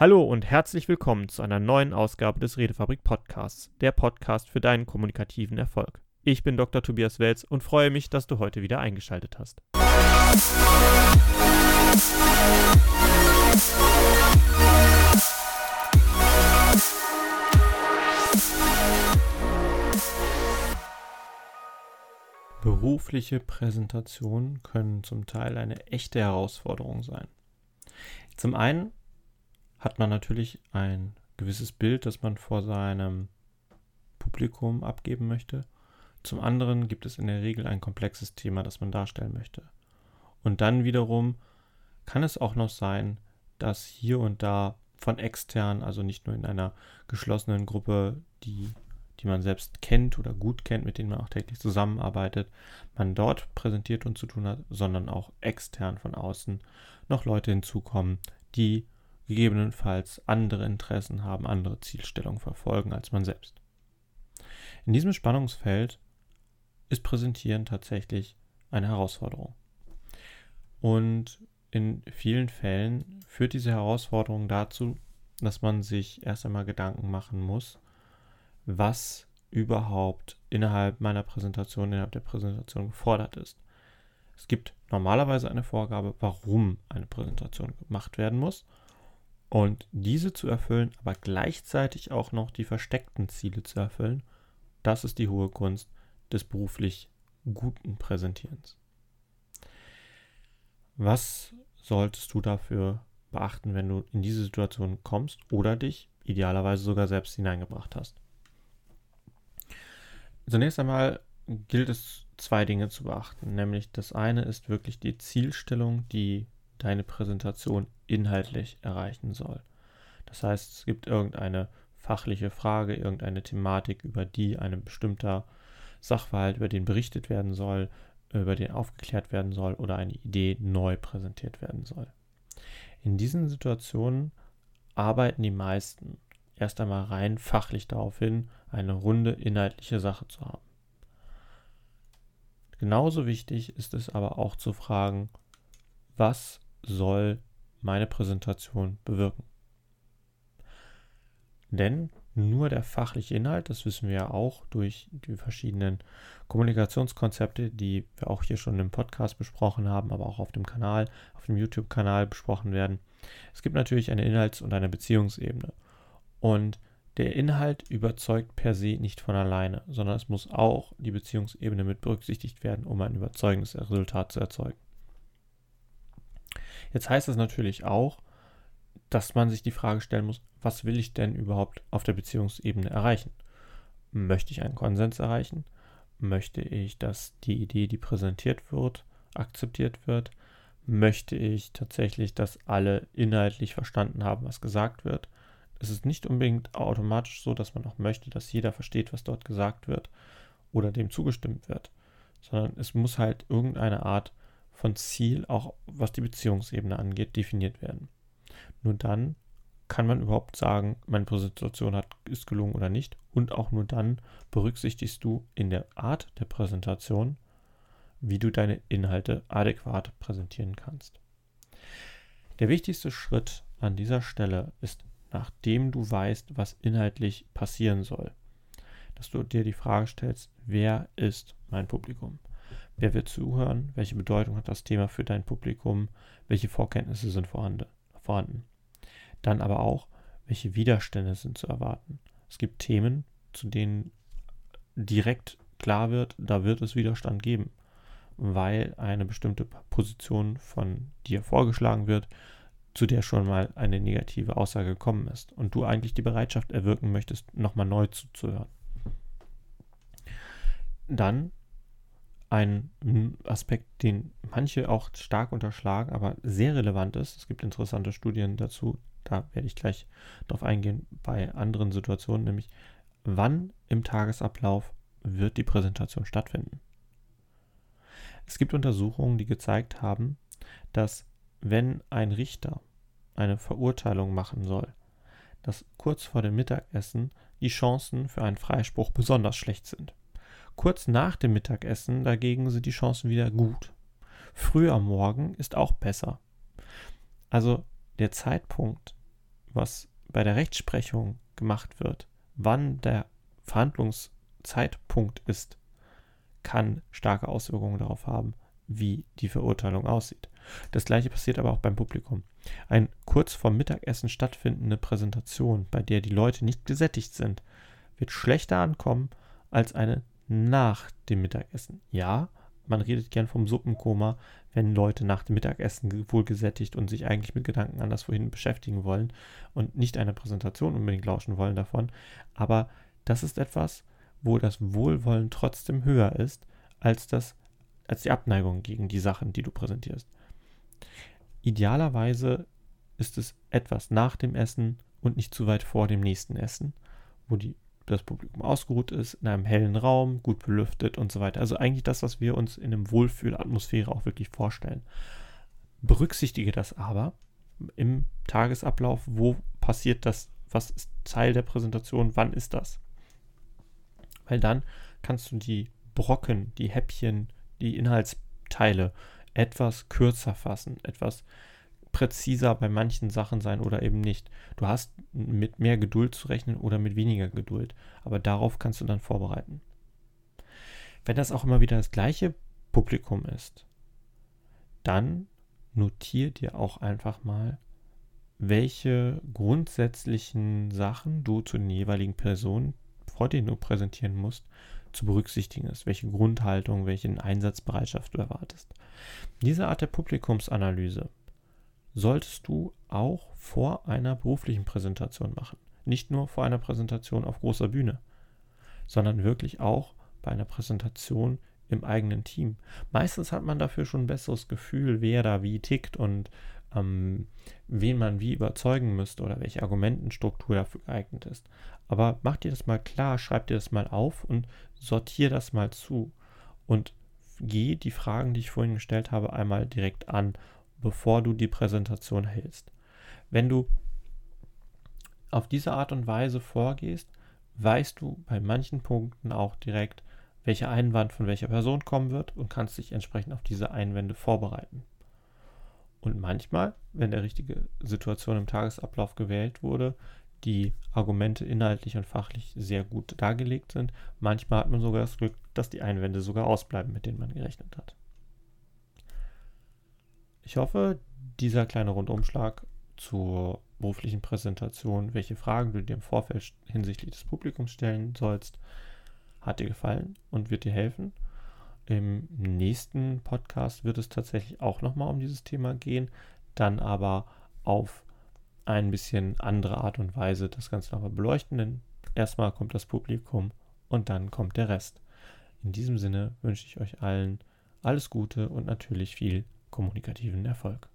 Hallo und herzlich willkommen zu einer neuen Ausgabe des Redefabrik Podcasts, der Podcast für deinen kommunikativen Erfolg. Ich bin Dr. Tobias Welz und freue mich, dass du heute wieder eingeschaltet hast. Berufliche Präsentationen können zum Teil eine echte Herausforderung sein. Zum einen hat man natürlich ein gewisses Bild, das man vor seinem Publikum abgeben möchte. Zum anderen gibt es in der Regel ein komplexes Thema, das man darstellen möchte. Und dann wiederum kann es auch noch sein, dass hier und da von extern, also nicht nur in einer geschlossenen Gruppe, die, die man selbst kennt oder gut kennt, mit denen man auch täglich zusammenarbeitet, man dort präsentiert und zu tun hat, sondern auch extern von außen noch Leute hinzukommen, die gegebenenfalls andere Interessen haben, andere Zielstellungen verfolgen als man selbst. In diesem Spannungsfeld ist Präsentieren tatsächlich eine Herausforderung. Und in vielen Fällen führt diese Herausforderung dazu, dass man sich erst einmal Gedanken machen muss, was überhaupt innerhalb meiner Präsentation, innerhalb der Präsentation gefordert ist. Es gibt normalerweise eine Vorgabe, warum eine Präsentation gemacht werden muss und diese zu erfüllen, aber gleichzeitig auch noch die versteckten Ziele zu erfüllen, das ist die hohe Kunst des beruflich guten Präsentierens. Was solltest du dafür beachten, wenn du in diese Situation kommst oder dich idealerweise sogar selbst hineingebracht hast? Zunächst einmal gilt es zwei Dinge zu beachten, nämlich das eine ist wirklich die Zielstellung, die deine Präsentation inhaltlich erreichen soll. Das heißt, es gibt irgendeine fachliche Frage, irgendeine Thematik, über die ein bestimmter Sachverhalt, über den berichtet werden soll, über den aufgeklärt werden soll oder eine Idee neu präsentiert werden soll. In diesen Situationen arbeiten die meisten erst einmal rein fachlich darauf hin, eine runde inhaltliche Sache zu haben. Genauso wichtig ist es aber auch zu fragen, was soll meine Präsentation bewirken. Denn nur der fachliche Inhalt, das wissen wir ja auch durch die verschiedenen Kommunikationskonzepte, die wir auch hier schon im Podcast besprochen haben, aber auch auf dem Kanal, auf dem YouTube-Kanal besprochen werden. Es gibt natürlich eine Inhalts- und eine Beziehungsebene. Und der Inhalt überzeugt per se nicht von alleine, sondern es muss auch die Beziehungsebene mit berücksichtigt werden, um ein überzeugendes Resultat zu erzeugen. Jetzt heißt das natürlich auch, dass man sich die Frage stellen muss, was will ich denn überhaupt auf der Beziehungsebene erreichen? Möchte ich einen Konsens erreichen? Möchte ich, dass die Idee, die präsentiert wird, akzeptiert wird? Möchte ich tatsächlich, dass alle inhaltlich verstanden haben, was gesagt wird? Es ist nicht unbedingt automatisch so, dass man auch möchte, dass jeder versteht, was dort gesagt wird oder dem zugestimmt wird, sondern es muss halt irgendeine Art von Ziel, auch was die Beziehungsebene angeht, definiert werden. Nur dann kann man überhaupt sagen, meine Präsentation hat, ist gelungen oder nicht. Und auch nur dann berücksichtigst du in der Art der Präsentation, wie du deine Inhalte adäquat präsentieren kannst. Der wichtigste Schritt an dieser Stelle ist, nachdem du weißt, was inhaltlich passieren soll, dass du dir die Frage stellst, wer ist mein Publikum? Wer wird zuhören? Welche Bedeutung hat das Thema für dein Publikum? Welche Vorkenntnisse sind vorhanden? Dann aber auch, welche Widerstände sind zu erwarten. Es gibt Themen, zu denen direkt klar wird, da wird es Widerstand geben, weil eine bestimmte Position von dir vorgeschlagen wird, zu der schon mal eine negative Aussage gekommen ist und du eigentlich die Bereitschaft erwirken möchtest, nochmal neu zuzuhören. Dann ein Aspekt, den manche auch stark unterschlagen, aber sehr relevant ist. Es gibt interessante Studien dazu, da werde ich gleich darauf eingehen bei anderen Situationen, nämlich wann im Tagesablauf wird die Präsentation stattfinden. Es gibt Untersuchungen, die gezeigt haben, dass wenn ein Richter eine Verurteilung machen soll, dass kurz vor dem Mittagessen die Chancen für einen Freispruch besonders schlecht sind. Kurz nach dem Mittagessen dagegen sind die Chancen wieder gut. Früh am Morgen ist auch besser. Also der Zeitpunkt, was bei der Rechtsprechung gemacht wird, wann der Verhandlungszeitpunkt ist, kann starke Auswirkungen darauf haben, wie die Verurteilung aussieht. Das gleiche passiert aber auch beim Publikum. Eine kurz vorm Mittagessen stattfindende Präsentation, bei der die Leute nicht gesättigt sind, wird schlechter ankommen als eine nach dem Mittagessen. Ja, man redet gern vom Suppenkoma, wenn Leute nach dem Mittagessen wohl gesättigt und sich eigentlich mit Gedanken anderswohin beschäftigen wollen und nicht einer Präsentation unbedingt lauschen wollen davon. Aber das ist etwas, wo das Wohlwollen trotzdem höher ist als das als die Abneigung gegen die Sachen, die du präsentierst. Idealerweise ist es etwas nach dem Essen und nicht zu weit vor dem nächsten Essen, wo die, das Publikum ausgeruht ist, in einem hellen Raum, gut belüftet und so weiter. Also eigentlich das, was wir uns in einem Wohlfühlatmosphäre auch wirklich vorstellen. Berücksichtige das aber im Tagesablauf, wo passiert das, was ist Teil der Präsentation, wann ist das? Weil dann kannst du die Brocken, die Häppchen, die Inhaltsteile etwas kürzer fassen, etwas präziser bei manchen Sachen sein oder eben nicht. Du hast mit mehr Geduld zu rechnen oder mit weniger Geduld, aber darauf kannst du dann vorbereiten. Wenn das auch immer wieder das gleiche Publikum ist, dann notier dir auch einfach mal, welche grundsätzlichen Sachen du zu den jeweiligen Personen, vor denen du präsentieren musst, zu berücksichtigen ist, welche Grundhaltung, welche Einsatzbereitschaft du erwartest. Diese Art der Publikumsanalyse solltest du auch vor einer beruflichen Präsentation machen. Nicht nur vor einer Präsentation auf großer Bühne, sondern wirklich auch bei einer Präsentation im eigenen Team. Meistens hat man dafür schon ein besseres Gefühl, wer da wie tickt und ähm, wen man wie überzeugen müsste oder welche Argumentenstruktur dafür geeignet ist. Aber mach dir das mal klar, schreib dir das mal auf und sortier das mal zu und geh die Fragen, die ich vorhin gestellt habe, einmal direkt an, bevor du die Präsentation hältst. Wenn du auf diese Art und Weise vorgehst, weißt du bei manchen Punkten auch direkt, welcher Einwand von welcher Person kommen wird und kannst dich entsprechend auf diese Einwände vorbereiten. Und manchmal, wenn der richtige Situation im Tagesablauf gewählt wurde, die Argumente inhaltlich und fachlich sehr gut dargelegt sind, manchmal hat man sogar das Glück, dass die Einwände sogar ausbleiben, mit denen man gerechnet hat. Ich hoffe, dieser kleine Rundumschlag zur beruflichen Präsentation, welche Fragen du dir im Vorfeld hinsichtlich des Publikums stellen sollst, hat dir gefallen und wird dir helfen. Im nächsten Podcast wird es tatsächlich auch nochmal um dieses Thema gehen, dann aber auf ein bisschen andere Art und Weise das Ganze nochmal beleuchten, denn erstmal kommt das Publikum und dann kommt der Rest. In diesem Sinne wünsche ich euch allen alles Gute und natürlich viel kommunikativen Erfolg.